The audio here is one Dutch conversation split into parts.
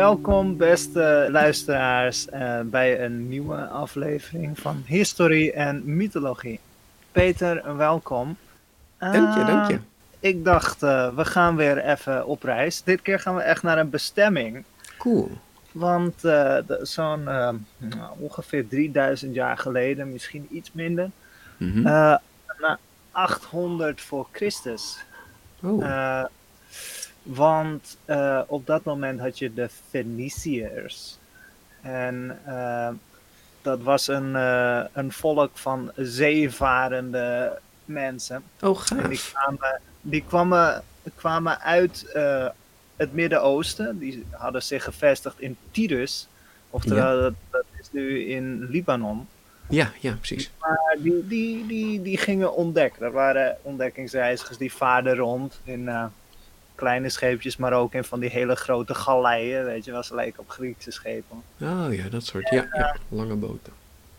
Welkom beste luisteraars eh, bij een nieuwe aflevering van Historie en Mythologie. Peter, welkom. Dank je, Eh, dank je. Ik dacht, eh, we gaan weer even op reis. Dit keer gaan we echt naar een bestemming. Cool. Want eh, zo'n eh, nou, ongeveer 3000 jaar geleden, misschien iets minder, eh, na 800 voor Christus. oh, Eh, want eh, op dat moment had je de Feniciërs. En eh, dat was een, eh, een volk van zeevarende mensen. oh, En die gaaf. kwamen, die kwamen, kwamen uit het Midden-Oosten. Die hadden zich gevestigd in Tyrus. Oftewel, dat, dat is nu in Libanon. Ja, ja, precies. Maar die, die, die, die gingen ontdekken. Er waren ontdekkingsreizigers die vaarden rond in kleine scheepjes, maar ook in van die hele grote galeien. Weet je wel, ze lijken op Griekse schepen. Oh ja, dat soort. Ja, ja, lange boten.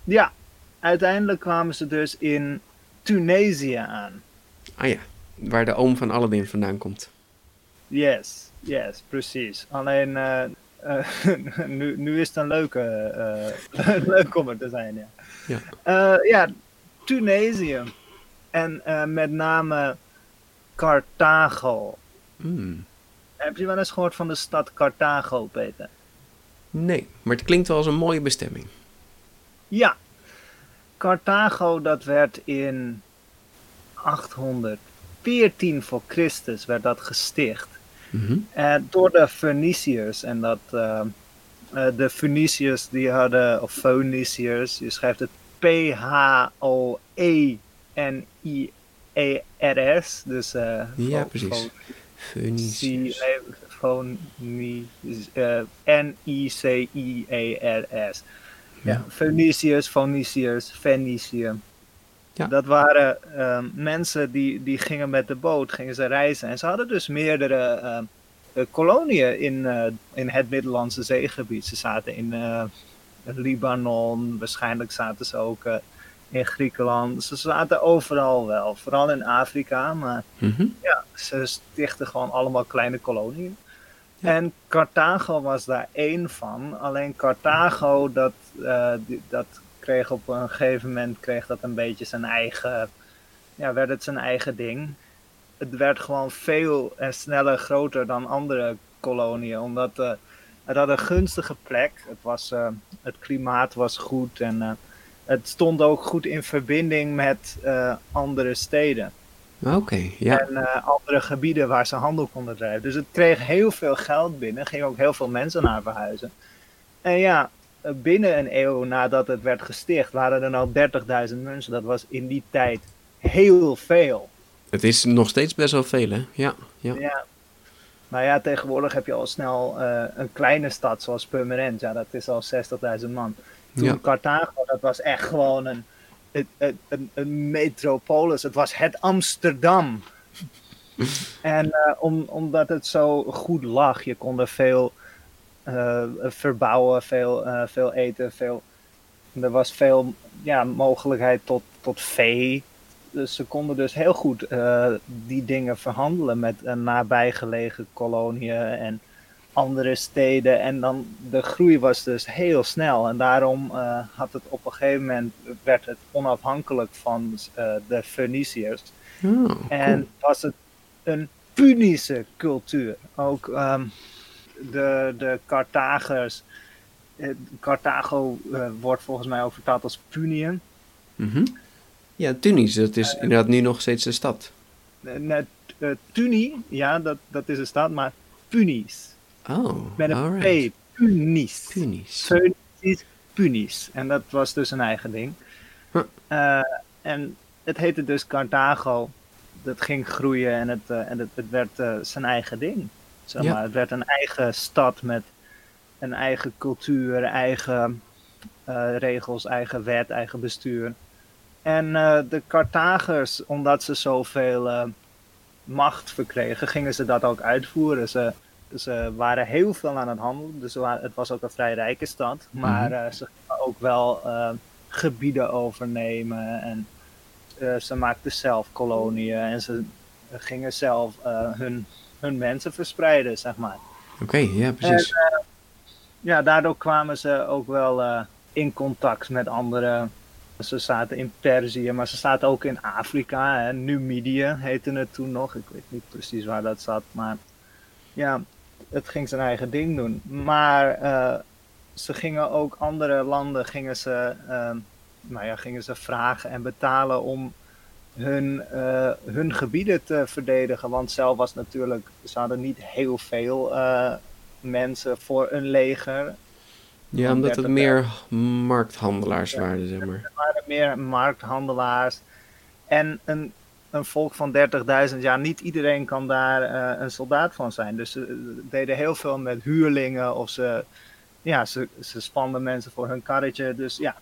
Ja, uiteindelijk kwamen ze dus in Tunesië aan. Ah ja, waar de oom van Aladdin vandaan komt. Yes, yes, precies. Alleen, eh, eh, nu, nu is het een leuke, eh, leuk om er te zijn, ja. Ja. Ja, Tunesië. En met name Carthago. Hmm. Heb je wel eens gehoord van de stad Carthago, Peter? Nee, maar het klinkt wel als een mooie bestemming. Ja. Carthago, dat werd in 814 voor Christus werd dat gesticht. Eh, door de Phoeniciërs. En dat eh, eh, de Phoeniciërs die hadden, of Phoeniciërs, je schrijft het P-H-O-E-N-I-E-R-S. Dus eh Ja, precies. Phoni- eh, N-I-C-I-E-R-S. Ja. Phoeniciërs, Phoeniciërs. Ja. Dat waren ehm, mensen die, die gingen met de boot, gingen ze reizen. En ze hadden dus meerdere eh, koloniën in, eh, in het Middellandse zeegebied. Ze zaten in eh, Libanon, waarschijnlijk zaten ze ook in Griekenland. Ze zaten overal wel, vooral in Afrika. Maar Mhm. ja, ze stichten gewoon allemaal kleine koloniën. Ja. En Carthago was daar één van. Alleen Carthago, dat, eh, die- dat kreeg op een gegeven moment kreeg dat een beetje zijn eigen, ja, werd het zijn eigen ding. Het werd gewoon veel en sneller groter dan andere koloniën, omdat eh, het had een gunstige plek. Het, was, eh, het klimaat was goed en eh, het stond ook goed in verbinding met eh, andere steden Oké, ja. en eh, andere gebieden waar ze handel konden drijven. Dus het kreeg heel veel geld binnen, gingen ook heel veel mensen naar verhuizen. En ja, binnen een eeuw nadat het werd gesticht, waren er al 30.000 mensen. Dat was in die tijd heel veel. Het is nog steeds best wel veel, hè? Ja, ja. Ja. Maar ja, tegenwoordig heb je al snel eh, een kleine stad zoals Purmerend. Ja, dat is al 60.000 man. Toen Ja. Carthago, dat was echt gewoon een, een, een, een, metropolis. Het was het Amsterdam. en eh, om, omdat het zo goed lag, je kon er veel eh, verbouwen, veel, eh, veel eten, veel. Er was veel ja, mogelijkheid tot, tot vee. Dus ze konden dus heel goed die dingen verhandelen met een nabijgelegen koloniën en andere steden. En dan de groei was dus heel snel. En daarom eh, had het op een gegeven moment werd het onafhankelijk van eh, de Feniciërs. Oh, En was het een Punische cultuur. Ook ehm, de, de Carthagers. eh, Carthago wordt volgens mij ook vertaald als Punium. Mhm. Ja, Tunis, dat is inderdaad nu nog steeds de stad. Net, eh, Tuni, ja, dat, dat is een stad, maar Punis. Oh, Met een alright. P. Punis. Tunis. Phoenicisch Punis. En dat was dus een eigen ding. Huh. Eh, en het heette dus Carthago. Dat ging groeien en het, eh, en het, het werd eh, zijn eigen ding. Zeg Ja. maar. Het werd een eigen stad met een eigen cultuur, eigen regels, eigen wet, eigen bestuur. En de Carthagers, omdat ze zoveel macht verkregen, gingen ze dat ook uitvoeren. Ze, ze waren heel veel aan het handelen, dus het was ook een vrij rijke stad. Maar Mhm. eh, ze gingen ook wel eh, gebieden overnemen en eh, ze maakten zelf koloniën en ze gingen zelf eh, hun, hun mensen verspreiden, zeg maar. Oké, ja, precies. Ja, daardoor kwamen ze ook wel in contact met andere. Ze zaten in Perzië, maar ze zaten ook in Afrika. Hè. Numidië heette het toen nog. Ik weet niet precies waar dat zat, maar ja, het ging zijn eigen ding doen. Maar eh, ze gingen ook andere landen gingen ze, eh, nou ja, gingen ze vragen en betalen om hun, eh, hun gebieden te verdedigen. Want zelf was natuurlijk, ze hadden niet heel veel eh, mensen voor een leger. ja, omdat het 30 meer markthandelaars waren, zeg maar. Er waren meer markthandelaars. En een, een volk van 30.000, ja, niet iedereen kan daar eh, een soldaat van zijn. Dus ze deden heel veel met huurlingen of ze, ja, ze, ze spanden mensen voor hun karretje. Dus ja,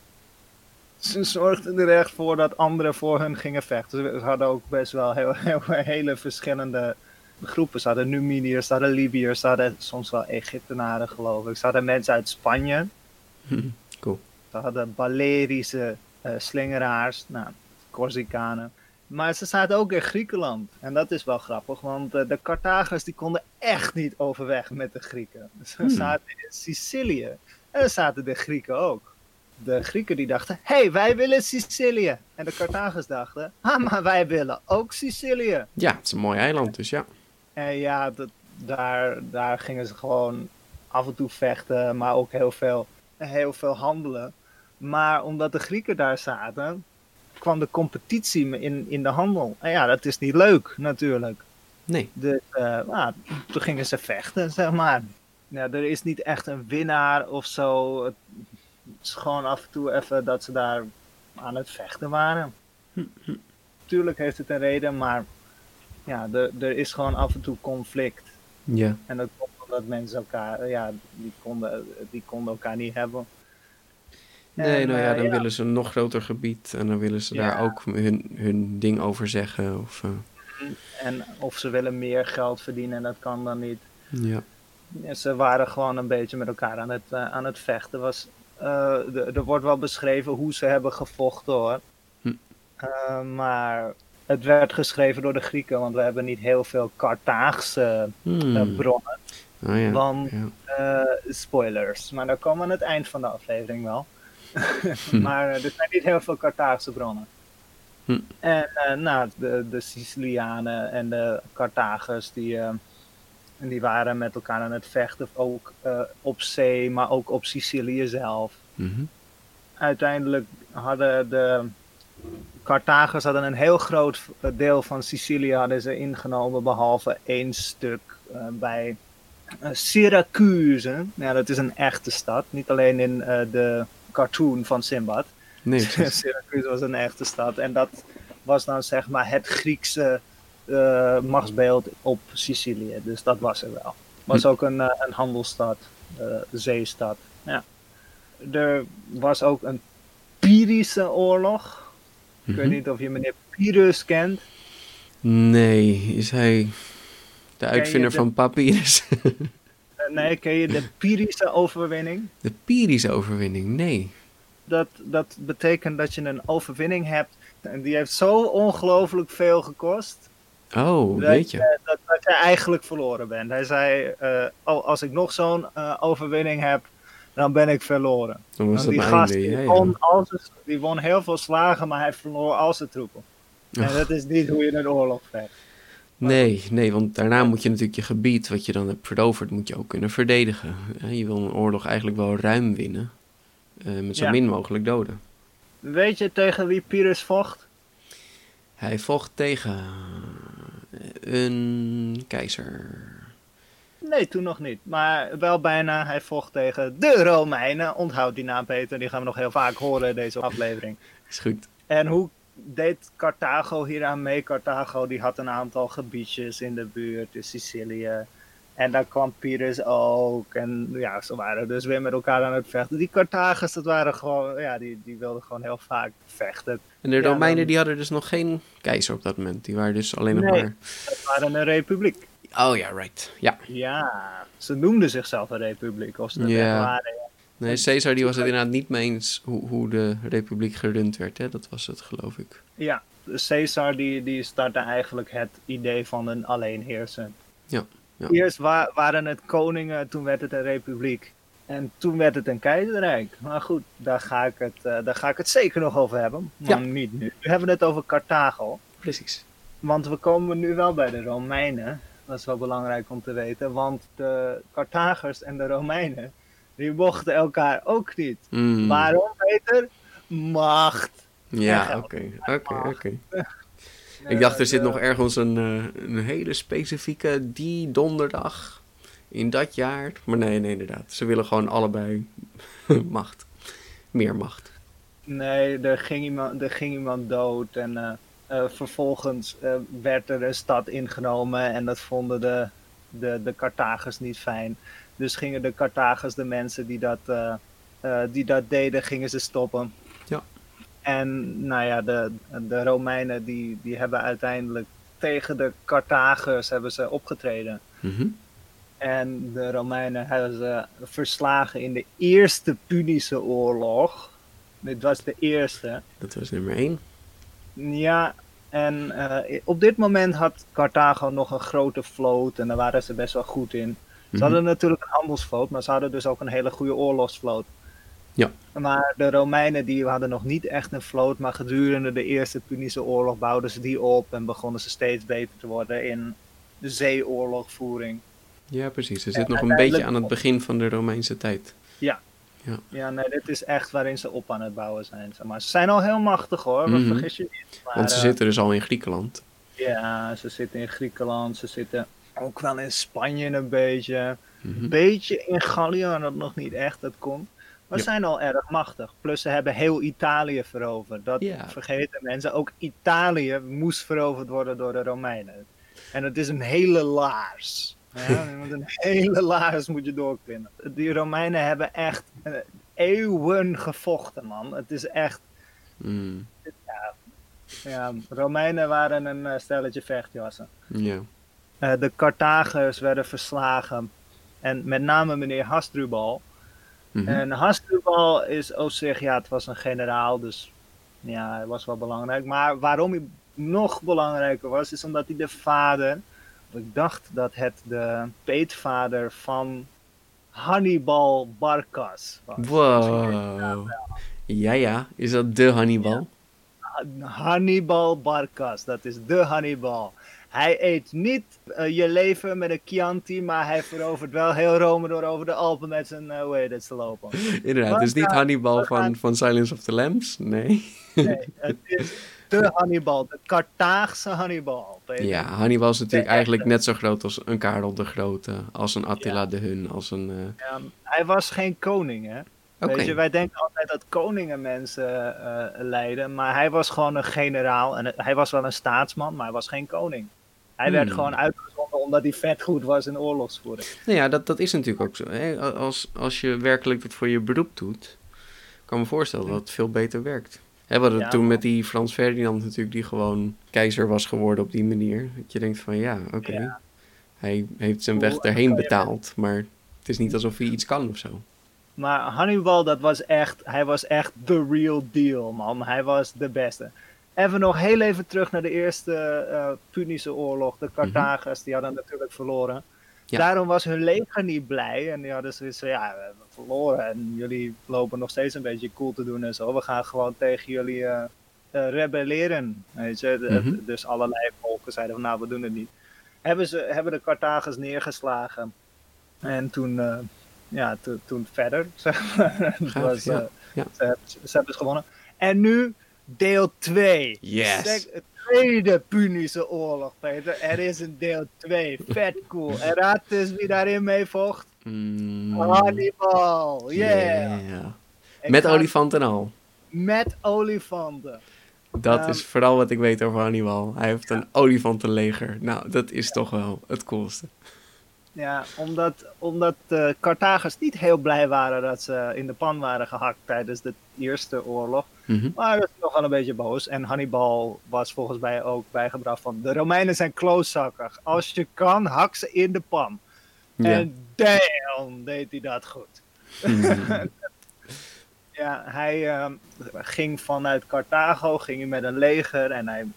ze zorgden er echt voor dat anderen voor hun gingen vechten. Ze hadden ook best wel heel, heel, hele verschillende groepen. Ze hadden Numidiërs, ze hadden Libiërs, ze hadden soms wel Egyptenaren geloof ik. Ze hadden mensen uit Spanje. Cool. Ze hadden Balerische eh, slingeraars, nou, Corsicanen. Maar ze zaten ook in Griekenland. En dat is wel grappig, want eh, de Carthagers die konden echt niet overweg met de Grieken. Ze zaten in Sicilië. En daar zaten de Grieken ook. De Grieken die dachten, hé, hey, wij willen Sicilië. En de Carthagers dachten, ah, maar wij willen ook Sicilië. Ja, het is een mooi eiland, dus ja. En ja, dat, daar, daar gingen ze gewoon af en toe vechten, maar ook heel veel, heel veel handelen. Maar omdat de Grieken daar zaten, kwam de competitie in, in de handel. En ja, dat is niet leuk natuurlijk. Nee. Dus nou, toen gingen ze vechten, zeg maar. Ja, er is niet echt een winnaar of zo. Het is gewoon af en toe even dat ze daar aan het vechten waren. Tuurlijk heeft het een reden, maar ja, er, er is gewoon af en toe conflict. Ja. En dat komt omdat mensen elkaar, ja, die konden, die konden elkaar niet hebben. Nee, En, nou ja, eh, dan ja. willen ze een nog groter gebied en dan willen ze Ja. daar ook hun, hun ding over zeggen. Of, eh, En of ze willen meer geld verdienen en dat kan dan niet. ja. Ja, ze waren gewoon een beetje met elkaar aan het, eh, aan het vechten. Was, er wordt wel beschreven hoe ze hebben gevochten hoor. Hm. Maar het werd geschreven door de Grieken, want we hebben niet heel veel Carthaagse Hmm. bronnen. Oh, ja. Want ja. Spoilers, maar daar komen we aan het eind van de aflevering wel. maar eh, er zijn niet heel veel Carthaagse bronnen. Hm. En eh, nou, de, de Sicilianen en de Carthagers, die, eh, die waren met elkaar aan het vechten, ook op zee, maar ook op Sicilië zelf. Mhm. Uiteindelijk hadden de Carthagers hadden een heel groot deel van Sicilië hadden ze ingenomen, behalve één stuk bij Syracuse. Ja, dat is een echte stad, niet alleen in de cartoon van Simbad. Nee. Syracuse was een echte stad en dat was dan zeg maar het Griekse eh, machtsbeeld op Sicilië. Dus dat was er wel. Was ook een, eh, een handelsstad, eh, zeestad. Ja. Er was ook een Pyrische oorlog. Ik weet Mhm. niet of je meneer Pyrrhus kent. Nee, is hij de uitvinder de- van papyrus? Eh, nee, ken je de Pyrische overwinning? De Pyrische overwinning, nee. Dat, dat betekent dat je een overwinning hebt en die heeft zo ongelooflijk veel gekost. Oh, dat, weet je. je- dat, dat je eigenlijk verloren bent. Hij zei, eh, oh, als ik nog zo'n eh, overwinning heb, dan ben ik verloren. Dan was Want dat die gast einde. die, Ja, won ja. die won heel veel slagen, maar hij verloor al zijn troepen. En dat is niet hoe je een oorlog vecht. Nee, nee, want daarna moet je natuurlijk je gebied, wat je dan hebt veroverd, moet je ook kunnen verdedigen. Je wil een oorlog eigenlijk wel ruim winnen, eh, met zo Ja. min mogelijk doden. Weet je tegen wie Pyrrhus vocht? Hij vocht tegen een keizer. Nee, toen nog niet. Maar wel bijna. Hij vocht tegen de Romeinen. Onthoud die naam, Peter. Die gaan we nog heel vaak horen in deze aflevering. Is goed. En hoe deed Carthago hieraan mee? Carthago die had een aantal gebiedjes in de buurt, in Sicilië. En daar kwam Pyrrhus ook. En ja, ze waren dus weer met elkaar aan het vechten. Die Carthagers, dat waren gewoon, ja, die, die wilden gewoon heel vaak vechten. En de Ja, Romeinen dan- die hadden dus nog geen keizer op dat moment. Die waren dus alleen nog Nee. maar... Dat waren een republiek. Oh ja, right. Ja. Ja, ze noemden zichzelf een republiek. Of ze dat waren. Nee, Caesar die was het inderdaad niet mee eens hoe, hoe de republiek gerund werd. Hè? Dat was het, geloof ik. Ja, Caesar die, die startte eigenlijk het idee van een alleenheerser. Ja, ja. Eerst wa- waren het koningen, toen werd het een republiek. En toen werd het een keizerrijk. Maar goed, daar ga ik het, eh, daar ga ik het zeker nog over hebben. Maar Ja. niet nu. We hebben het over Carthago. Precies. Want we komen nu wel bij de Romeinen. Dat is wel belangrijk om te weten. Want de Carthagers en de Romeinen, die mochten elkaar ook niet. Mm. Waarom, Peter? Macht. Ja, oké. Oké, oké. Ik dacht, er zit nog ergens een, eh, een hele specifieke die donderdag in dat jaar. Maar nee, nee, inderdaad. Ze willen gewoon allebei macht. Meer macht. Nee, er ging iemand, er ging iemand dood en eh, eh, vervolgens werd er een stad ingenomen en dat vonden de, de, de Carthagers niet fijn. Dus gingen de Carthagers, de mensen die dat, eh, eh, die dat deden, gingen ze stoppen. Ja. En nou ja, de, de Romeinen die, die hebben uiteindelijk tegen de Carthagers hebben ze opgetreden. Mhm. En de Romeinen hebben ze verslagen in de Eerste Punische Oorlog. Dit was de eerste. Dat was nummer één. Ja, en eh, op dit moment had Carthago nog een grote vloot en daar waren ze best wel goed in. Ze Mhm. hadden natuurlijk een handelsvloot, maar ze hadden dus ook een hele goede oorlogsvloot. Ja. Maar de Romeinen die hadden nog niet echt een vloot, maar gedurende de Eerste Punische Oorlog bouwden ze die op en begonnen ze steeds beter te worden in de zeeoorlogvoering. Ja, precies. Ze En zit nog een beetje aan het begin van de Romeinse tijd. Ja, nee, dit is echt waarin ze op aan het bouwen zijn. Zeg maar. Ze zijn al heel machtig hoor, Mhm. vergis je niet. Maar, Want ze eh, zitten dus al in Griekenland. Ja, ze zitten in Griekenland, ze zitten ook wel in Spanje een beetje. Mhm. Een beetje in Gallië, maar dat nog niet echt, dat komt. Maar ze Ja. zijn al erg machtig. Plus ze hebben heel Italië veroverd. Dat Ja. vergeten mensen. Ook Italië moest veroverd worden door de Romeinen. En het is een hele laars. Ja, een hele laars moet je doorklimmen. Die Romeinen hebben echt eh, eeuwen gevochten, man. Het is echt... Mm. Ja, Romeinen waren een eh, stelletje vechtjassen. Ja. Eh, de Carthagers werden verslagen. En met name meneer Hasdrubal. Mhm. En Hasdrubal is op zich, ja, het was een generaal, dus ja, hij was wel belangrijk. Maar waarom hij nog belangrijker was, is omdat hij de vader, ik dacht dat het de peetvader van Hannibal Barcas was. Wow. Ja, ja. Is dat de Hannibal? Hannibal Barcas, dat is de Hannibal. Hij eet niet eh, je leven met een Chianti, maar hij verovert wel heel Rome door over de Alpen met zijn, eh hoe heet het, lopen. Inderdaad. Wat Dus niet gaan- Hannibal van, gaan- van Silence of the Lambs? Nee. Nee, het is de Hannibal, de Carthaagse Hannibal. Ja, Hannibal is natuurlijk eigenlijk net zo groot als een Karel de Grote. Als een Attila de Hun. Als een... eh, Ja, hij was geen koning, hè? Oké. Weet je, wij denken altijd dat koningen mensen eh, leiden, maar hij was gewoon een generaal. En het- hij was wel een staatsman, maar hij was geen koning. Hij werd Hmm. gewoon uitgezonden omdat hij vet goed was in oorlogsvoering. Nou ja, dat, dat is natuurlijk ook zo. Hè? Als, als je werkelijk dat voor je beroep doet, kan ik me voorstellen dat het veel beter werkt. Hè, we hadden Ja. toen met die Frans Ferdinand natuurlijk, die gewoon keizer was geworden op die manier. Dat je denkt van ja, oké, Ja. hij heeft zijn weg je- betaald, maar Het is niet alsof hij iets kan of zo. Maar Hannibal, dat was echt, hij was echt the real deal, man. Hij was de beste. Even nog heel even terug naar de eerste eh, Punische oorlog. De Carthagers, die hadden natuurlijk verloren. Ja. Daarom was hun leger niet blij. En die hadden zoiets van, ja, we hebben verloren. En jullie lopen nog steeds een beetje cool te doen en zo. We gaan gewoon tegen jullie eh, eh, rebelleren. Weet je? De- Mhm. Dus allerlei volken zeiden van, nou, we doen het niet. Hebben, ze, hebben de Carthagers neergeslagen. En toen, ja, to- toen verder. zeg maar. Het Gaaf, was, ja. Ja. Ze, hebben, ze hebben dus gewonnen. En nu deel 2. Yes. Tweede Punische oorlog, Peter. Er is een deel 2. Vet cool. En raad dus wie daarin mee vocht? Mm, Hannibal. Yeah. Met ga- olifant en al. Met olifanten. Dat Ehm, is vooral wat ik weet over Hannibal. Hij heeft een olifantenleger. Nou, dat is toch wel het coolste. Ja, omdat, omdat de Carthagers niet heel blij waren dat ze in de pan waren gehakt tijdens de Eerste Oorlog. Mhm. Maar dat is nog wel een beetje boos. En Hannibal was volgens mij ook bijgebracht van... De Romeinen zijn klootzakkig. Als je kan, hak ze in de pan. Ja. En damn, deed hij dat goed. Mm. Ja, hij ehm, ging vanuit Carthago ging hij met een leger. En hij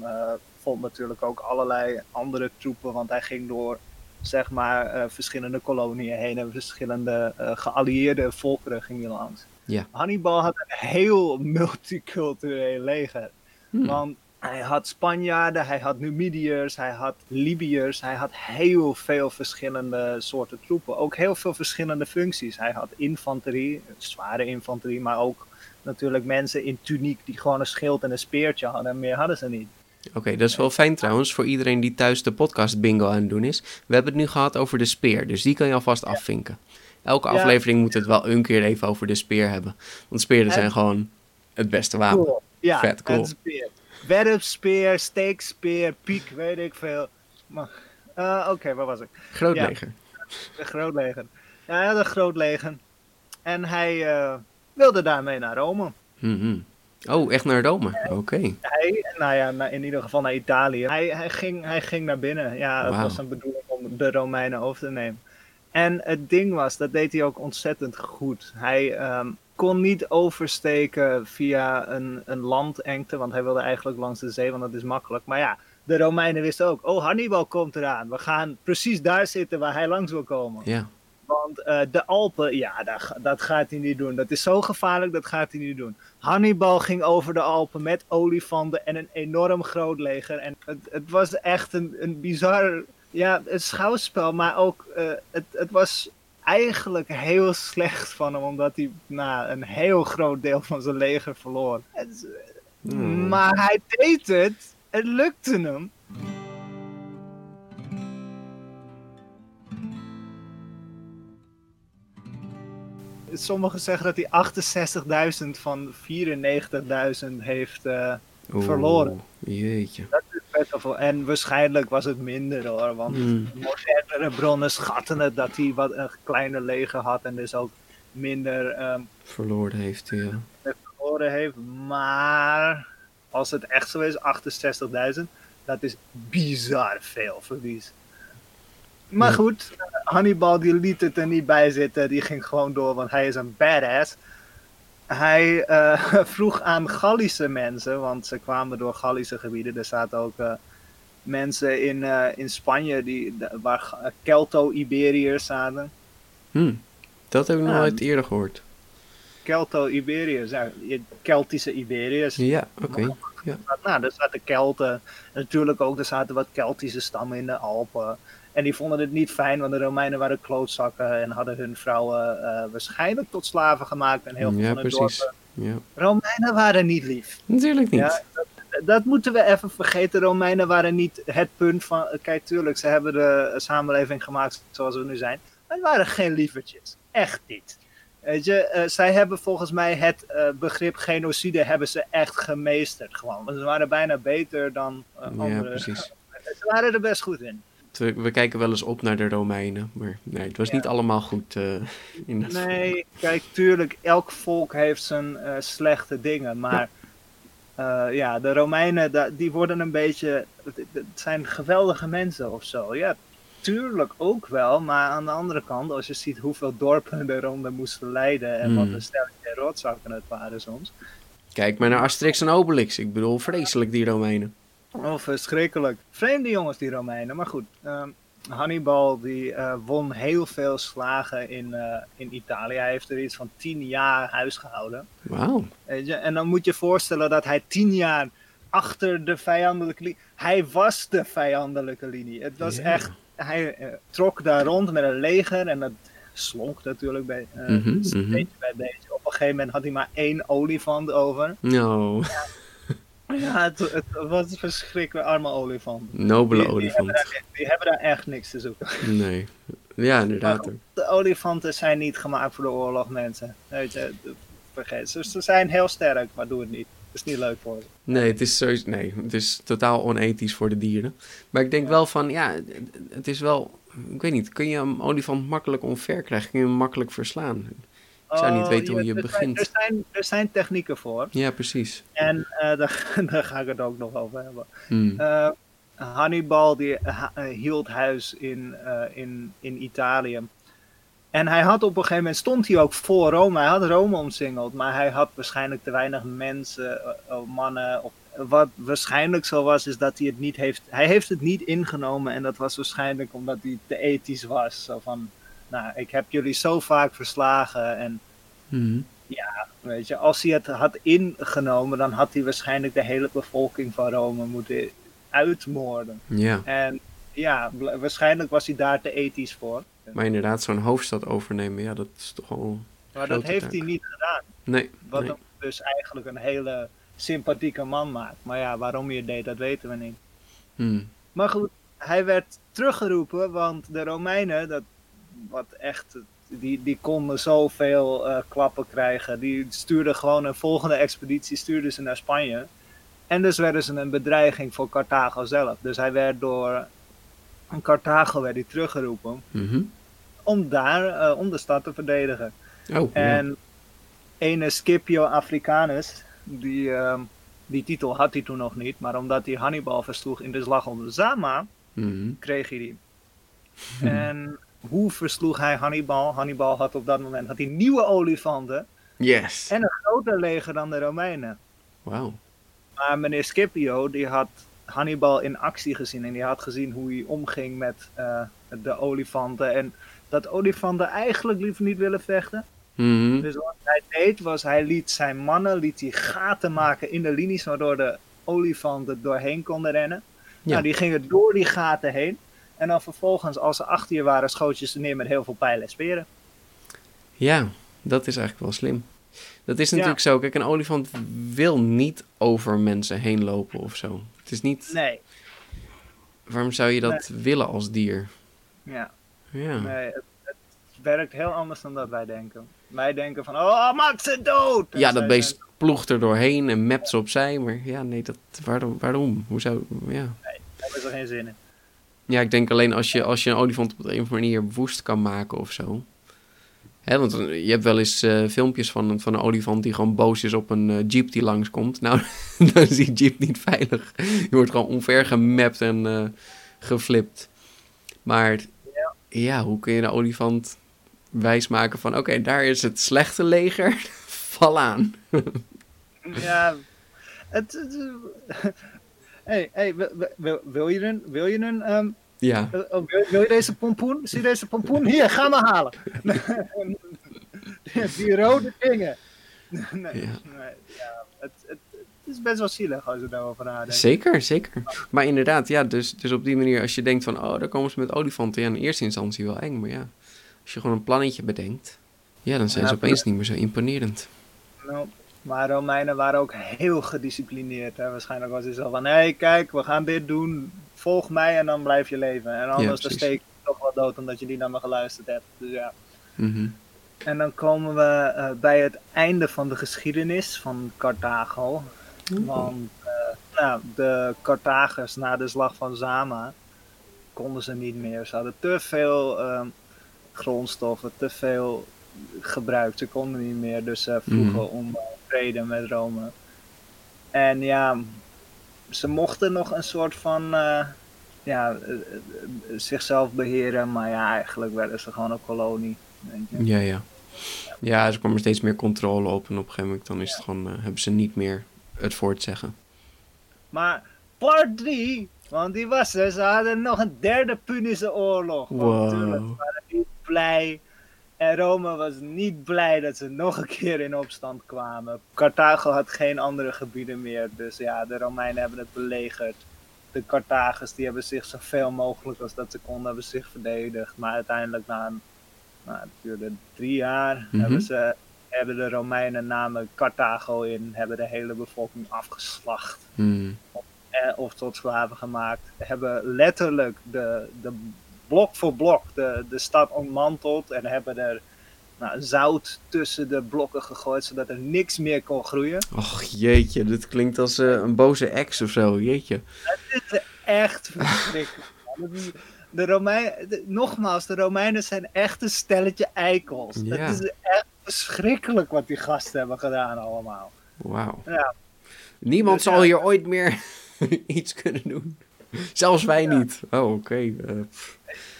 eh, vond natuurlijk ook allerlei andere troepen. Want hij ging door zeg maar eh, verschillende koloniën heen. En verschillende eh, geallieerde volkeren ging hij langs. Ja. Hannibal had een heel multicultureel leger. Hmm. Want hij had Spanjaarden, hij had Numidiërs, hij had Libiërs, hij had heel veel verschillende soorten troepen. Ook heel veel verschillende functies. Hij had infanterie, zware infanterie, maar ook natuurlijk mensen in tuniek die gewoon een schild en een speertje hadden. En meer hadden ze niet. Oké, dat is wel fijn trouwens voor iedereen die thuis de podcast bingo aan het doen is. We hebben het nu gehad over de speer, dus die kan je alvast afvinken. Elke Ja. aflevering moet het wel een keer even over de speer hebben. Want speeren En- zijn gewoon het beste wapen. Cool. Ja, Vet cool. Werpspeer, steekspeer, piek, weet ik veel. Maar, eh, Oké, waar was ik? Groot Ja. leger. Een groot leger. Ja, hij had een groot leger. En hij eh, wilde daarmee naar Rome. Mhm. Oh, echt naar Rome? Oké. Hij, nou ja, in ieder geval naar Italië. Hij, hij, ging, hij ging naar binnen. Ja, het Wauw. was een bedoeling om de Romeinen over te nemen. En het ding was, dat deed hij ook ontzettend goed. Hij ehm, kon niet oversteken via een, een landengte, want hij wilde eigenlijk langs de zee, want dat is makkelijk. Maar ja, de Romeinen wisten ook, oh Hannibal komt eraan. We gaan precies daar zitten waar hij langs wil komen. Ja. Want eh, de Alpen, ja, dat, dat gaat hij niet doen. Dat is zo gevaarlijk, dat gaat hij niet doen. Hannibal ging over de Alpen met olifanten en een enorm groot leger. En het, het was echt een, een bizar ja, een schouwspel, maar ook eh, het, het was eigenlijk heel slecht van hem, omdat hij nou, een heel groot deel van zijn leger verloor. Het- Hmm. Maar hij deed het, het lukte hem. Sommigen zeggen dat hij 68.000 van 94.000 heeft eh, Oeh, verloren. Jeetje. best wel veel. En waarschijnlijk was het minder hoor, want Hmm. modernere bronnen schatten het dat hij wat een kleiner leger had en dus ook minder ehm, Verloren heeft ja. verloren heeft. Maar als het echt zo is, 68.000, dat is bizar veel verlies. Maar goed, Hannibal die liet het er niet bij zitten, die ging gewoon door, want hij is een badass. Hij eh, vroeg aan Gallische mensen, want ze kwamen door Gallische gebieden. Er zaten ook eh, mensen in, eh, in Spanje die, waar Kelto-Iberiërs zaten. Hmm. Dat heb ik nog nooit eerder gehoord. Kelto-Iberiërs, ja, Keltische Iberiërs. Ja, oké. Ja. Nou, er zaten Kelten. Natuurlijk ook, er zaten wat Keltische stammen in de Alpen. En die vonden het niet fijn, want de Romeinen waren klootzakken en hadden hun vrouwen eh, waarschijnlijk tot slaven gemaakt. En heel veel Ja, van hun precies. dorpen. Ja. Romeinen waren niet lief. Natuurlijk niet. Ja, dat, dat moeten we even vergeten. Romeinen waren niet het punt van. Kijk, tuurlijk, ze hebben de samenleving gemaakt zoals we nu zijn. Maar het waren geen lievertjes. Echt niet. Weet je, eh, zij hebben volgens mij het eh, begrip genocide hebben ze echt gemeesterd gewoon. Want ze waren bijna beter dan eh, ja, andere. precies. Ze waren er best goed in. We, we kijken wel eens op naar de Romeinen, maar nee, het was Ja. niet allemaal goed. eh, in dat Nee, kijk, tuurlijk, elk volk heeft zijn eh, slechte dingen. Maar ja. ja, de Romeinen, da- die worden een beetje. Het zijn geweldige mensen of zo. Ja, natuurlijk ook wel, maar aan de andere kant, als je ziet hoeveel dorpen er onder moesten lijden en wat Mm. een stelletje rotzakken het waren soms. Kijk maar naar Asterix en Obelix. Ik bedoel, vreselijk die Romeinen. Oh, verschrikkelijk. Vreemde jongens, die Romeinen. Maar goed, ehm, Hannibal die eh, won heel veel slagen in, eh, in Italië. Hij heeft er iets van tien jaar huis gehouden. Wauw. En dan moet je voorstellen dat hij tien jaar achter de vijandelijke linie... Hij was de vijandelijke linie. Het was echt... Hij eh, trok daar rond met een leger en dat slonk natuurlijk bij, beetje bij beetje. Op een gegeven moment had hij maar één olifant over. Ja, het, het was verschrikkelijk arme olifant. nobele Die- die hebben daar- Die hebben daar echt niks te zoeken. Nee. Ja, inderdaad. De olifanten zijn niet gemaakt voor de oorlog, mensen. Weet je, vergeet ze. Ze zijn heel sterk, maar doe het niet. Het is niet leuk voor ze. Nee, het is, sowieso, nee, het is totaal onethisch voor de dieren. Maar ik denk wel van, ja, het is wel... Ik weet niet, kun je een olifant makkelijk omver krijgen? Kun je hem makkelijk verslaan? Ik zou niet Oh, weten hoe je begint. Er, zijn, er zijn technieken voor. Ja, precies. En eh, daar, daar ga ik het ook nog over hebben. Hmm. Eh, Hannibal die, eh, hield huis in, in, in Italië. En hij had op een gegeven moment, stond hij ook voor Rome. Hij had Rome omsingeld, maar hij had waarschijnlijk te weinig mensen, mannen. Of, wat waarschijnlijk zo was, is dat hij het niet heeft. Hij heeft het niet ingenomen en dat was waarschijnlijk omdat hij te ethisch was. Zo van, nou, ik heb jullie zo vaak verslagen en Mhm. Weet je, als hij het had ingenomen, dan had hij waarschijnlijk de hele bevolking van Rome moeten uitmoorden. Ja, En ja, waarschijnlijk was hij daar te ethisch voor. maar inderdaad, zo'n hoofdstad overnemen, ja, dat is toch wel... Maar dat heeft taak. hij niet gedaan. Nee, Wat nee. hem dus eigenlijk een hele sympathieke man maakt. Maar ja, waarom hij het deed, dat weten we niet. Hmm. Maar goed, hij werd teruggeroepen, want de Romeinen, dat, wat echt, die, die konden zoveel eh, klappen krijgen. Die stuurden gewoon een volgende expeditie stuurden ze naar Spanje. En dus werden ze een bedreiging voor Carthago zelf. Dus hij werd door Carthago werd hij teruggeroepen Mhm. om daar, eh, om de stad te verdedigen. Oh, ja. En ene Scipio Africanus, die, ehm, die titel had hij toen nog niet, maar omdat hij Hannibal versloeg in de slag om Zama, Mhm. kreeg hij die. En hoe versloeg hij Hannibal? Hannibal had op dat moment had hij nieuwe olifanten Yes. en een groter leger dan de Romeinen. Wauw. Maar meneer Scipio, die had Hannibal in actie gezien en die had gezien hoe hij omging met eh, de olifanten. En dat olifanten eigenlijk liever niet willen vechten. Mhm. Dus wat hij deed was, hij liet zijn mannen liet hij gaten maken in de linies waardoor de olifanten doorheen konden rennen. Ja. Nou, die gingen door die gaten heen. En dan vervolgens, als ze achter je waren, schoot je ze neer met heel veel pijlen en speren. Ja, dat is eigenlijk wel slim. Dat is natuurlijk zo. Kijk, een olifant wil niet over mensen heen lopen of zo. Het is niet... Nee, Waarom zou je dat willen als dier? ja, Ja. nee het, het werkt heel anders dan dat wij denken. Wij denken van, oh, maak ze dood! En Ja, dat beest denken, ploegt er doorheen en mept ze opzij. Maar ja, nee, dat, waarom? waarom? Hoe zou... Ja. Daar hebben ze geen zin in. Ja, ik denk alleen als je, als je een olifant op een of andere manier woest kan maken of zo. Hè, want je hebt wel eens eh, filmpjes van, een- van een olifant die gewoon boos is op een eh, jeep die langskomt. Nou, dan is die jeep niet veilig. Je wordt gewoon omver gemapt en eh, geflipt. Maar ja. hoe kun je een olifant wijsmaken van... Oké, daar is het slechte leger. Val aan. Ja, het... het hey, hey, wil, wil, wil je een... Wil je een ehm, Ja, Uh, oh, wil, wil je deze pompoen? Zie je deze pompoen? Hier, ga maar halen. Die rode dingen. Nee, Ja. nee, ja, het, het, het is best wel zielig als je daarover nadenkt. zeker, zeker. Maar inderdaad, ja, dus, dus op die manier als je denkt van... Oh, daar komen ze met olifanten. Ja, in eerste instantie wel eng. Maar ja, als je gewoon een plannetje bedenkt... Ja, dan zijn ze opeens niet meer zo imponerend. Nou, maar Romeinen waren ook heel gedisciplineerd. Hè? Waarschijnlijk was het zo van, hé hey, kijk, we gaan dit doen. Volg mij en dan blijf je leven. En anders dan precies. steek je toch wel dood omdat je niet naar me geluisterd hebt. Dus ja. Mhm. En dan komen we eh, bij het einde van de geschiedenis van Carthago. Want eh, nou, de Carthagers na de slag van Zama konden ze niet meer. Ze hadden te veel ehm, grondstoffen, te veel gebruikt. Ze konden niet meer, dus ze vroegen Mhm. om eh, vrede met Rome. En ja, ze mochten nog een soort van eh, ja, eh, zichzelf beheren, maar ja, eigenlijk werden ze gewoon een kolonie. je. Ja, ja. Ja, ze kwam er steeds meer controle op en op een gegeven moment dan is het gewoon, hebben ze niet meer het voor het zeggen. Maar part 3, want die was er, ze hadden nog een derde Punische oorlog. Wow. natuurlijk, waren niet blij. En Rome was niet blij dat ze nog een keer in opstand kwamen. Carthago had geen andere gebieden meer, dus ja, de Romeinen hebben het belegerd. De Carthagers die hebben zich zoveel mogelijk als dat ze konden, hebben zich verdedigd. Maar uiteindelijk na een, nou, het duurde drie jaar, Mhm. hebben, ze, hebben de Romeinen namen Carthago in, hebben de hele bevolking afgeslacht Hmm. eh, of tot slaven gemaakt, hebben letterlijk de, de blok voor blok de, de stad ontmanteld en hebben er nou, zout tussen de blokken gegooid, zodat er niks meer kon groeien. Och, jeetje, dit klinkt als eh, een boze ex of zo, jeetje. Dit is echt verschrikkelijk. De Romeinen, de- nogmaals, de Romeinen zijn echt een stelletje eikels. Ja. Het is echt verschrikkelijk wat die gasten hebben gedaan allemaal. Wauw. Ja. Niemand Dus zal ja. hier ooit meer iets kunnen doen. Zelfs wij niet. Oh, oké. eh.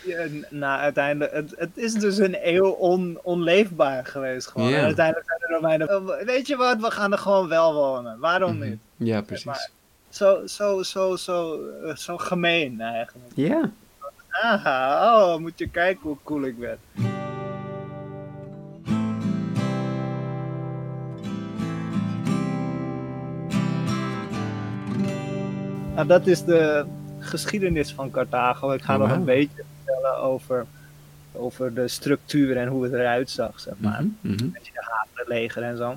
Ja, nou, uiteindelijk, het, het is dus een eeuw on, onleefbaar geweest gewoon. En uiteindelijk zijn de Romeinen, "Oh, weet je wat, we gaan er gewoon wel wonen. Waarom Mhm. niet? ja, precies. maar- Zo, zo, zo, zo, eh, zo gemeen eigenlijk. Ja. Aha, oh, moet je kijken hoe cool ik ben. Nou, dat is de geschiedenis van Carthago. Ik ga Oh, nog een beetje vertellen over, over de structuur en hoe het eruit zag, zeg maar. Mhm, mhm. Met je havenleger en zo.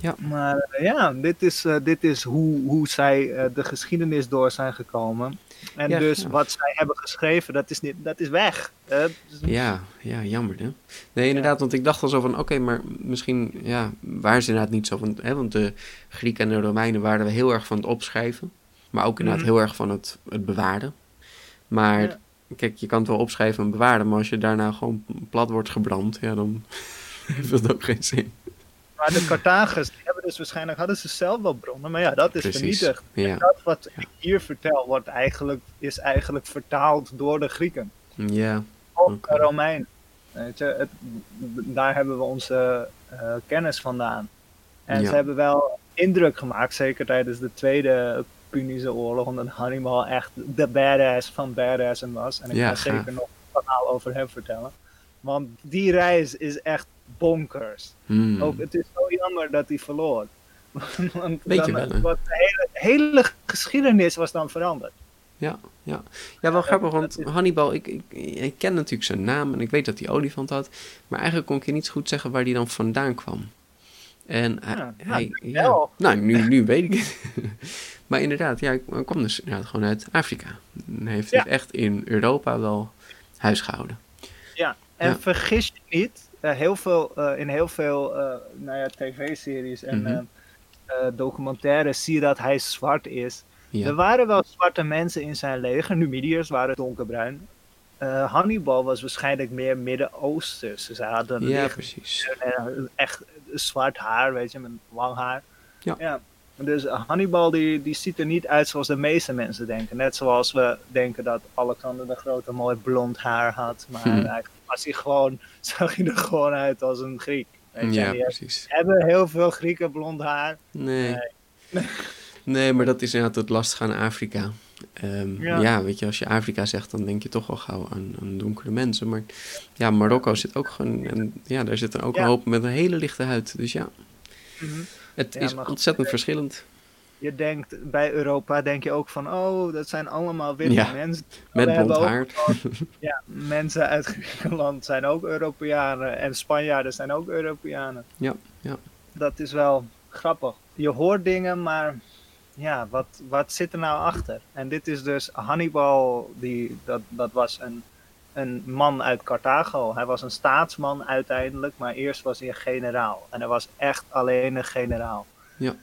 Ja. Maar eh, ja, dit is, eh, dit is hoe, hoe zij eh, de geschiedenis door zijn gekomen. En Ja, dus ja. wat zij hebben geschreven, dat is, niet, dat is weg. is- Ja, ja, jammer hè. Nee, inderdaad, want ik dacht al zo van, oké, maar misschien, ja, waren ze inderdaad niet zo van, hè, want de Grieken en de Romeinen waren heel erg van het opschrijven, maar ook inderdaad Mhm. heel erg van het, het bewaren. Maar, Ja. kijk, je kan het wel opschrijven en bewaren, maar als je daarna gewoon plat wordt gebrand, ja, dan heeft dat ook geen zin. Maar de Carthagers, die hebben dus waarschijnlijk, hadden ze zelf wel bronnen, maar ja, dat is Precies. vernietigd. Ja, Dat wat Ja. ik hier vertel, wordt eigenlijk, is eigenlijk vertaald door de Grieken. ja, Of Oké. de Romeinen. Weet je, het, daar hebben we onze eh, kennis vandaan. En Ja. ze hebben wel indruk gemaakt, zeker tijdens de Tweede Punische Oorlog, omdat Hannibal echt de badass van badassen was. En ik Ja, ga zeker nog een verhaal over hem vertellen. Want die reis is echt bonkers. Hmm. Ook, het is zo jammer dat hij verloor. Want Weet je dan, wel, de hele, hele geschiedenis was dan veranderd. Ja, ja. ja, wel grappig, want Hannibal, ik, ik, ik ken natuurlijk zijn naam en ik weet dat hij olifant had, maar eigenlijk kon ik je niet zo goed zeggen waar hij dan vandaan kwam. En hij, Ja, nou, hij ja, nou, nu, nu weet ik het. maar inderdaad, ja, hij kwam dus inderdaad gewoon uit Afrika. En hij heeft dus echt in Europa wel huis gehouden. Ja, en vergis je niet, eh, heel veel, eh, in heel veel eh, nou ja, tv-series en Mhm. documentaires zie je dat hij zwart is. Er waren wel zwarte mensen in zijn leger, Numidiërs waren donkerbruin. Hannibal was waarschijnlijk meer Midden-Oosters. Dus hij had een ja precies. echt zwart haar, weet je, met lang haar. Ja. Dus Hannibal die, die ziet er niet uit zoals de meeste mensen denken. Net zoals we denken dat Alexander de Grote mooi blond haar had. Maar eigenlijk was hij gewoon, zag hij er gewoon uit als een Griek. Weet je? Ja, precies. hebben heel veel Grieken blond haar. Nee. Nee, maar dat is inderdaad het lastige aan Afrika. Ehm, ja. Ja. weet je, als je Afrika zegt, dan denk je toch wel gauw aan, aan donkere mensen. Maar ja, Marokko zit ook gewoon, en ja, daar zitten ook Ja. een hoop met een hele lichte huid. Dus ja, het Ja, is ontzettend eh, verschillend. Je denkt, bij Europa denk je ook van, oh, dat zijn allemaal witte mensen. Met blond haar. Ja, mensen uit Griekenland zijn ook Europeanen en Spanjaarden zijn ook Europeanen. Ja, ja. Dat is wel grappig. Je hoort dingen, maar ja, wat, wat zit er nou achter? En dit is dus Hannibal, die, dat, dat was een, een man uit Carthago. Hij was een staatsman uiteindelijk, maar eerst was hij een generaal. En hij was echt alleen een generaal. Ja.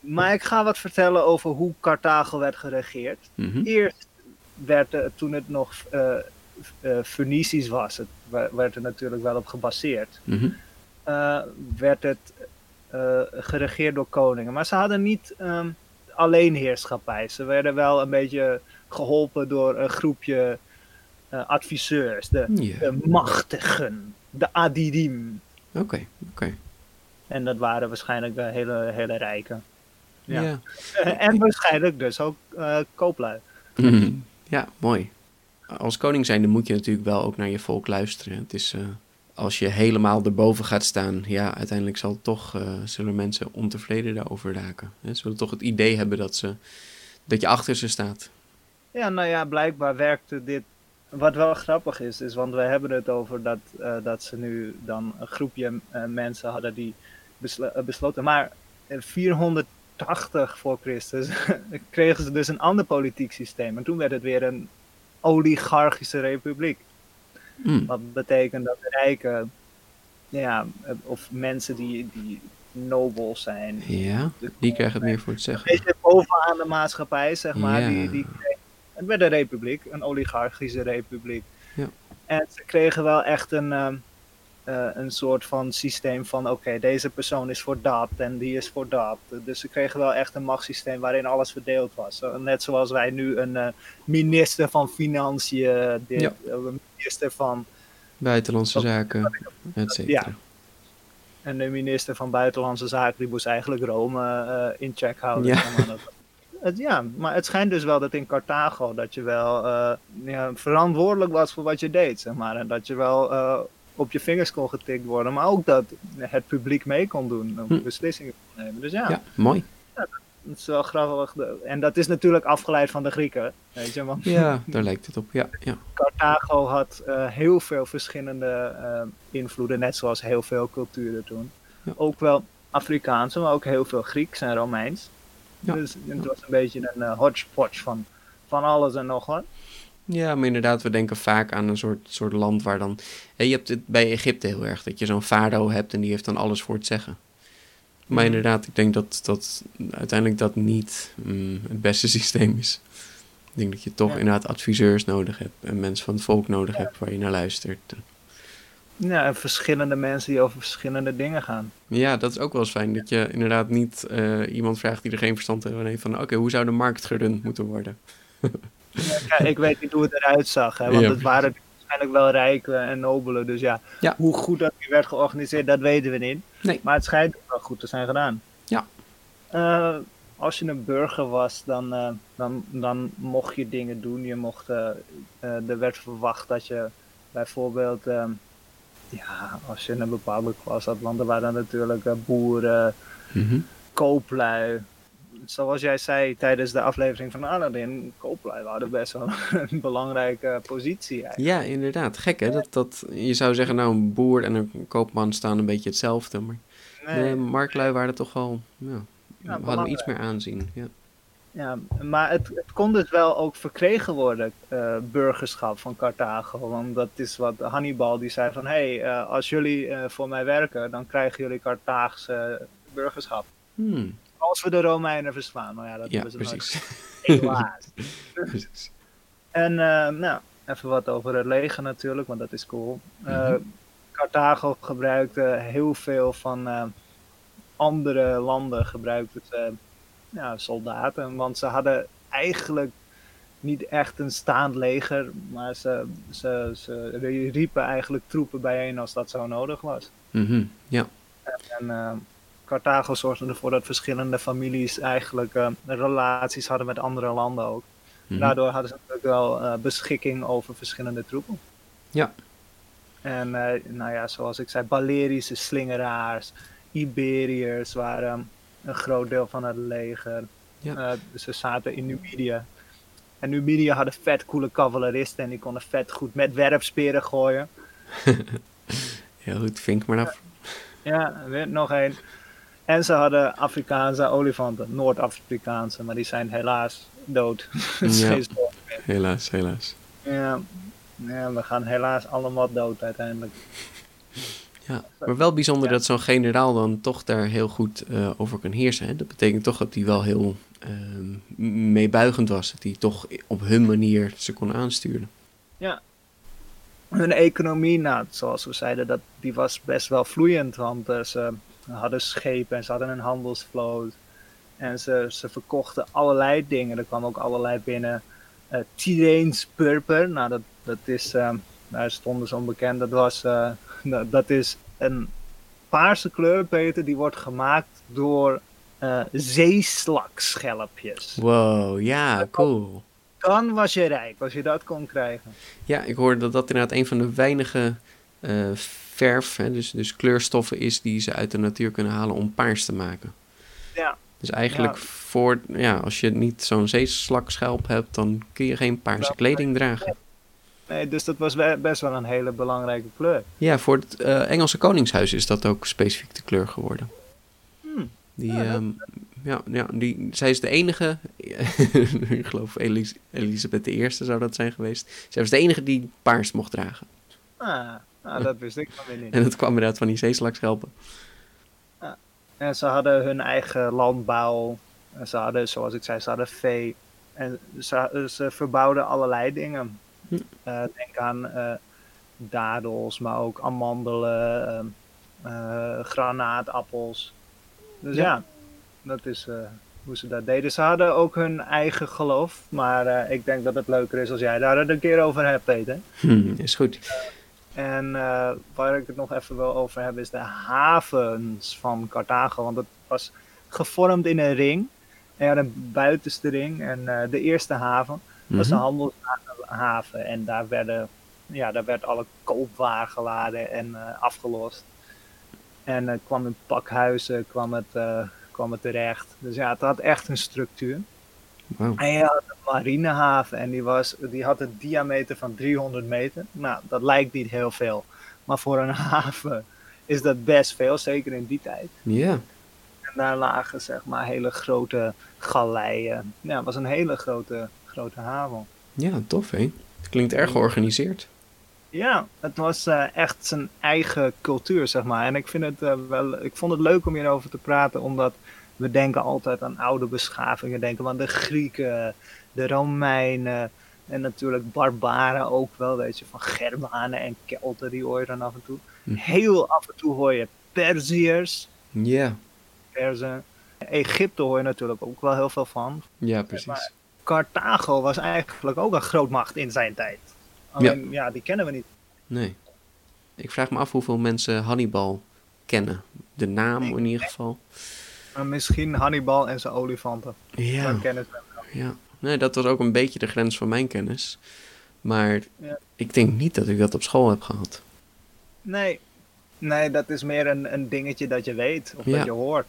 Maar ik ga wat vertellen over hoe Carthago werd geregeerd Mhm. eerst werd er, toen het nog Fenicisch was, het werd er natuurlijk wel op gebaseerd, Mhm. eh, werd het geregeerd door koningen. Maar ze hadden niet, ehm, alleenheerschappij. Ze werden wel een beetje geholpen door een groepje eh, adviseurs, de, machtigen, de adidim. Oké, oké. En dat waren waarschijnlijk hele, hele rijken. Ja. En waarschijnlijk dus ook eh, kooplui. Mhm. ja, mooi. Als koning zijnde moet je natuurlijk wel ook naar je volk luisteren. Het is, eh, als je helemaal erboven gaat staan, ja, uiteindelijk zal toch, eh, zullen mensen ontevreden daarover raken. Ze zullen toch het idee hebben dat, ze, dat je achter ze staat. Ja, nou ja, blijkbaar werkte dit. Wat wel grappig is, is want we hebben het over dat, eh, dat ze nu dan een groepje eh, mensen hadden die beslo- besloten. Maar in 480 voor Christus kregen ze dus een ander politiek systeem. En toen werd het weer een oligarchische republiek. Hmm. Wat betekent dat rijken, ja, of mensen die, die nobel zijn, Ja, die krijgen het meer voor het een zeggen. beetje bovenaan de maatschappij, zeg maar. Ja. Die, die kreeg- het werd een republiek, een oligarchische republiek. Ja. En ze kregen wel echt een, ehm, eh, een soort van systeem van: oké, deze persoon is voor dat en die is voor dat. Dus ze kregen wel echt een machtssysteem waarin alles verdeeld was. Zo, Net zoals wij nu een eh, minister van Financiën, dit, Ja. eh, een minister van. Buitenlandse Dat- zaken, et cetera. Ja. En de minister van Buitenlandse Zaken die moest eigenlijk Rome eh, in check houden. Ja. Het, ja, maar het schijnt dus wel dat in Carthago dat je wel eh, ja, verantwoordelijk was voor wat je deed, zeg maar. En dat je wel eh, op je vingers kon getikt worden, maar ook dat het publiek mee kon doen, om Hm. beslissingen kon nemen. Dus ja, Ja, mooi. het is wel grappig. En dat is natuurlijk afgeleid van de Grieken, weet je, want Ja, daar lijkt het op. Ja, ja. Carthago had eh, heel veel verschillende eh, invloeden, net zoals heel veel culturen toen. Ja. Ook wel Afrikaanse, maar ook heel veel Grieks en Romeins. Ja. Dus het was een beetje een eh, hodgepodge van, van alles en nog wat. Ja, maar inderdaad, we denken vaak aan een soort, soort land waar dan... Hè, je hebt het bij Egypte heel erg, dat je zo'n farao hebt en die heeft dan alles voor het zeggen. Maar Mhm. inderdaad, ik denk dat, dat uiteindelijk dat niet mm, het beste systeem is. Ik denk dat je toch Ja. inderdaad adviseurs nodig hebt en mensen van het volk nodig hebt waar je naar luistert. Ja, en verschillende mensen die over verschillende dingen gaan. Ja, dat is ook wel eens fijn, dat je inderdaad niet eh, iemand vraagt die er geen verstand van heeft van oké, hoe zou de markt gerund moeten worden? Ja, ik weet niet hoe het eruit zag, hè, want Ja, het waren waarschijnlijk wel rijken en nobelen. Dus ja, Ja. hoe goed dat die werd georganiseerd, dat weten we niet. Nee. Maar het schijnt wel goed te zijn gedaan. Ja. Eh, als je een burger was, dan, eh, dan, dan mocht je dingen doen. Je mocht, eh, er werd verwacht dat je bijvoorbeeld, ehm, ja, als je in een bepaalde klas had, want er waren natuurlijk boeren, Mhm. kooplui. Zoals jij zei tijdens de aflevering van Aladdin, kooplui hadden best wel een belangrijke positie. Eigenlijk. Ja, inderdaad. Gek hè? Dat, dat, je zou zeggen, nou, een boer en een koopman staan een beetje hetzelfde. Maar nee, marklui waren toch wel, ja, hadden iets meer aanzien. Ja. Ja, maar het, het kon dus wel ook verkregen worden, eh, burgerschap van Carthago. Want dat is wat Hannibal die zei van, hé, hey, eh, als jullie eh, voor mij werken, dan krijgen jullie Carthaagse burgerschap. Hmm, Als we de Romeinen verslaan. Nou ja, dat ja, hebben precies. Helaas. precies. En eh, nou, even wat over het leger natuurlijk, want dat is cool. Mhm. Carthago gebruikte heel veel van eh, andere landen gebruikten ze, ja, soldaten, want ze hadden eigenlijk niet echt een staand leger, maar ze, ze, ze riepen eigenlijk troepen bijeen als dat zo nodig was. Mhm, Ja, En eh, Carthago zorgde ervoor dat verschillende families eigenlijk eh, relaties hadden met andere landen ook. mhm. Daardoor hadden ze natuurlijk wel eh, beschikking over verschillende troepen. Ja. En eh, nou ja, zoals ik zei, Balerische slingeraars, Iberiërs waren een groot deel van het leger. Ja. Eh, ze zaten in Numidië. En Numidië hadden vet coole cavaleristen en die konden vet goed met werpsperen gooien. Heel goed, vink maar af. Ja, weer nog één. En ze hadden Afrikaanse olifanten, Noord-Afrikaanse, maar die zijn helaas dood. Ja. Helaas, helaas. Ja. ja, we gaan helaas allemaal dood uiteindelijk. Ja, maar wel bijzonder dat zo'n generaal dan toch daar heel goed eh, over kan heersen. Hè? Dat betekent toch dat hij wel heel ehm, meebuigend was. Dat hij toch op hun manier ze kon aansturen. Hun economie, nou, zoals we zeiden, dat, die was best wel vloeiend, want eh, ze hadden schepen en ze hadden een handelsvloot. En ze, ze verkochten allerlei dingen. Er kwam ook allerlei binnen. Uh, Tireens purper. Nou, dat, dat is, uh, daar stonden ze onbekend. Dat, was, uh, dat, dat, is een paarse kleur, Peter, die wordt gemaakt door uh, zeeslakschelpjes. Wow, ja, cool. Dan was je rijk, als je dat kon krijgen. Ja, ik hoorde dat dat inderdaad een van de weinige uh, verf, hè, dus, dus kleurstoffen is die ze uit de natuur kunnen halen om paars te maken. Ja. Dus eigenlijk Ja. voor, ja, als je niet zo'n zeeslakschelp hebt, dan kun je geen paarse kleding dragen. Nee, dus dat was best wel een hele belangrijke kleur. Ja, voor het eh, Engelse Koningshuis is dat ook specifiek de kleur geworden. Hmm. Die, Ja, ehm, ja, ja, die, zij is de enige, ik geloof Elis, Elisabeth I zou dat zijn geweest. Zij was de enige die paars mocht dragen. Ah, nou, dat wist ik dan weer niet. En dat kwam inderdaad van die zeeslakschelpen. En ze hadden hun eigen landbouw. En ze hadden, zoals ik zei, ze hadden vee. En ze, ze verbouwden allerlei dingen. Hm. Eh, denk aan eh, dadels, maar ook amandelen, eh, granaatappels. Dus Ja. ja, dat is hoe ze dat deden. Ze hadden ook hun eigen geloof. Maar ik denk dat het leuker is als jij daar het een keer over hebt, Peter. Hm, is goed. En eh, waar ik het nog even wil over hebben is de havens van Carthago. Want het was gevormd in een ring. En een buitenste ring. En eh, de eerste haven was de Mhm. handelshaven. En daar, werden, ja, daar werd alle koopwaar geladen en eh, afgelost. En kwam in pakhuizen kwam het, kwam het terecht. Dus ja, het had echt een structuur. Wauw. En je had een marinehaven en die, was, die had een diameter van 300 meter. Nou, dat lijkt niet heel veel. Maar voor een haven is dat best veel, zeker in die tijd. Ja, En daar lagen zeg maar hele grote galeien. Ja, het was een hele grote, grote haven. ja, tof hè. Het klinkt erg georganiseerd. Ja, het was eh, echt zijn eigen cultuur, zeg maar. En ik, vind het, eh, wel, ik vond het leuk om hierover te praten, omdat we denken altijd aan oude beschavingen. Denken we aan de Grieken, de Romeinen en natuurlijk barbaren ook wel, weet je, van Germanen en Kelten, die hoor je dan af en toe. Hm. Heel af en toe hoor je Perziërs, Ja, Perzen. Egypte hoor je natuurlijk ook wel heel veel van. ja precies. Maar- Carthago was eigenlijk ook een grootmacht in zijn tijd. Alleen, ja, die kennen we niet. Nee. Ik vraag me af hoeveel mensen Hannibal kennen. De naam in ieder geval. Misschien Hannibal en zijn olifanten. Ja. Wel. Ja, nee, dat was ook een beetje de grens van mijn kennis. Maar Ja. ik denk niet dat ik dat op school heb gehad. Nee. nee, dat is meer een, een dingetje dat je weet of Ja. dat je hoort.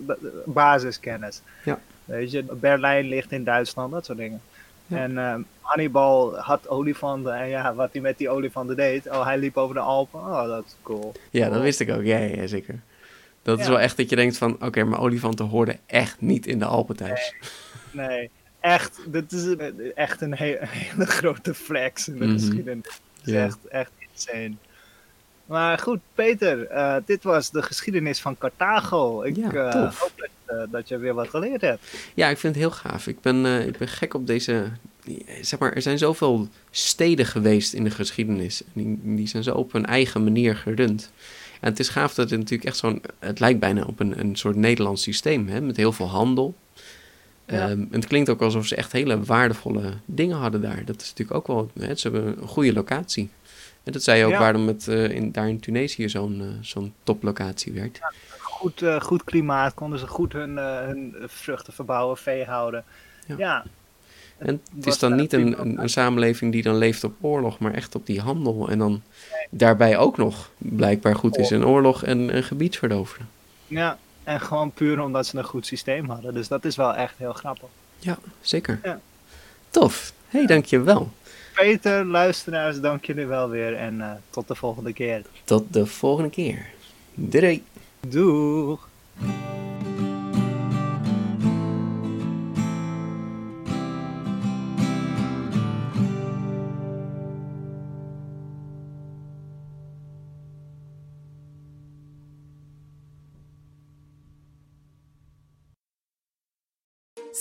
Dat- Basiskennis. Ja. Weet je, Berlijn ligt in Duitsland, dat soort dingen. Ja. En ehm, Hannibal had olifanten en ja, wat hij met die olifanten deed, oh, hij liep over de Alpen. Oh, dat is cool. Ja, dat wist ik ook. Ja, ja zeker. Dat is wel echt dat je denkt van... Oké, maar olifanten hoorden echt niet in de Alpen thuis. Nee, echt, dit is een- echt een, he- een hele grote flex in de Mhm. geschiedenis. Is Ja. echt, echt insane. Maar goed, Peter, eh, dit was de geschiedenis van Carthago. Ik Ja, eh, hoop dat, eh, dat je weer wat geleerd hebt. Ja, ik vind het heel gaaf. Ik ben, ik ben gek op deze... Zeg maar, er zijn zoveel steden geweest in de geschiedenis. En Die, die zijn zo op hun eigen manier gerund. En het is gaaf dat het natuurlijk echt zo'n... Het lijkt bijna op een, een soort Nederlands systeem, hè? Met heel veel handel. Ja. Ehm, het klinkt ook alsof ze echt hele waardevolle dingen hadden daar. Dat is natuurlijk ook wel... Hè? Ze hebben een goede locatie. En dat zei je ook Ja. waarom het eh, in, daar in Tunesië zo'n eh, zo'n toplocatie werd. Goed, eh, goed klimaat, konden ze goed hun, hun vruchten verbouwen, vee houden. Ja. En het is dan niet een, een, een samenleving die dan leeft op oorlog, maar echt op die handel. En dan daarbij ook nog blijkbaar goed is in oorlog en een gebied verdoveren. Ja, en gewoon puur omdat ze een goed systeem hadden. Dus dat is wel echt heel grappig. Ja, zeker. Ja. Tof. hey, dankjewel. Peter, luisteraars, dank jullie wel weer. En eh, tot de volgende keer. Tot de volgende keer. Doei. Doeg!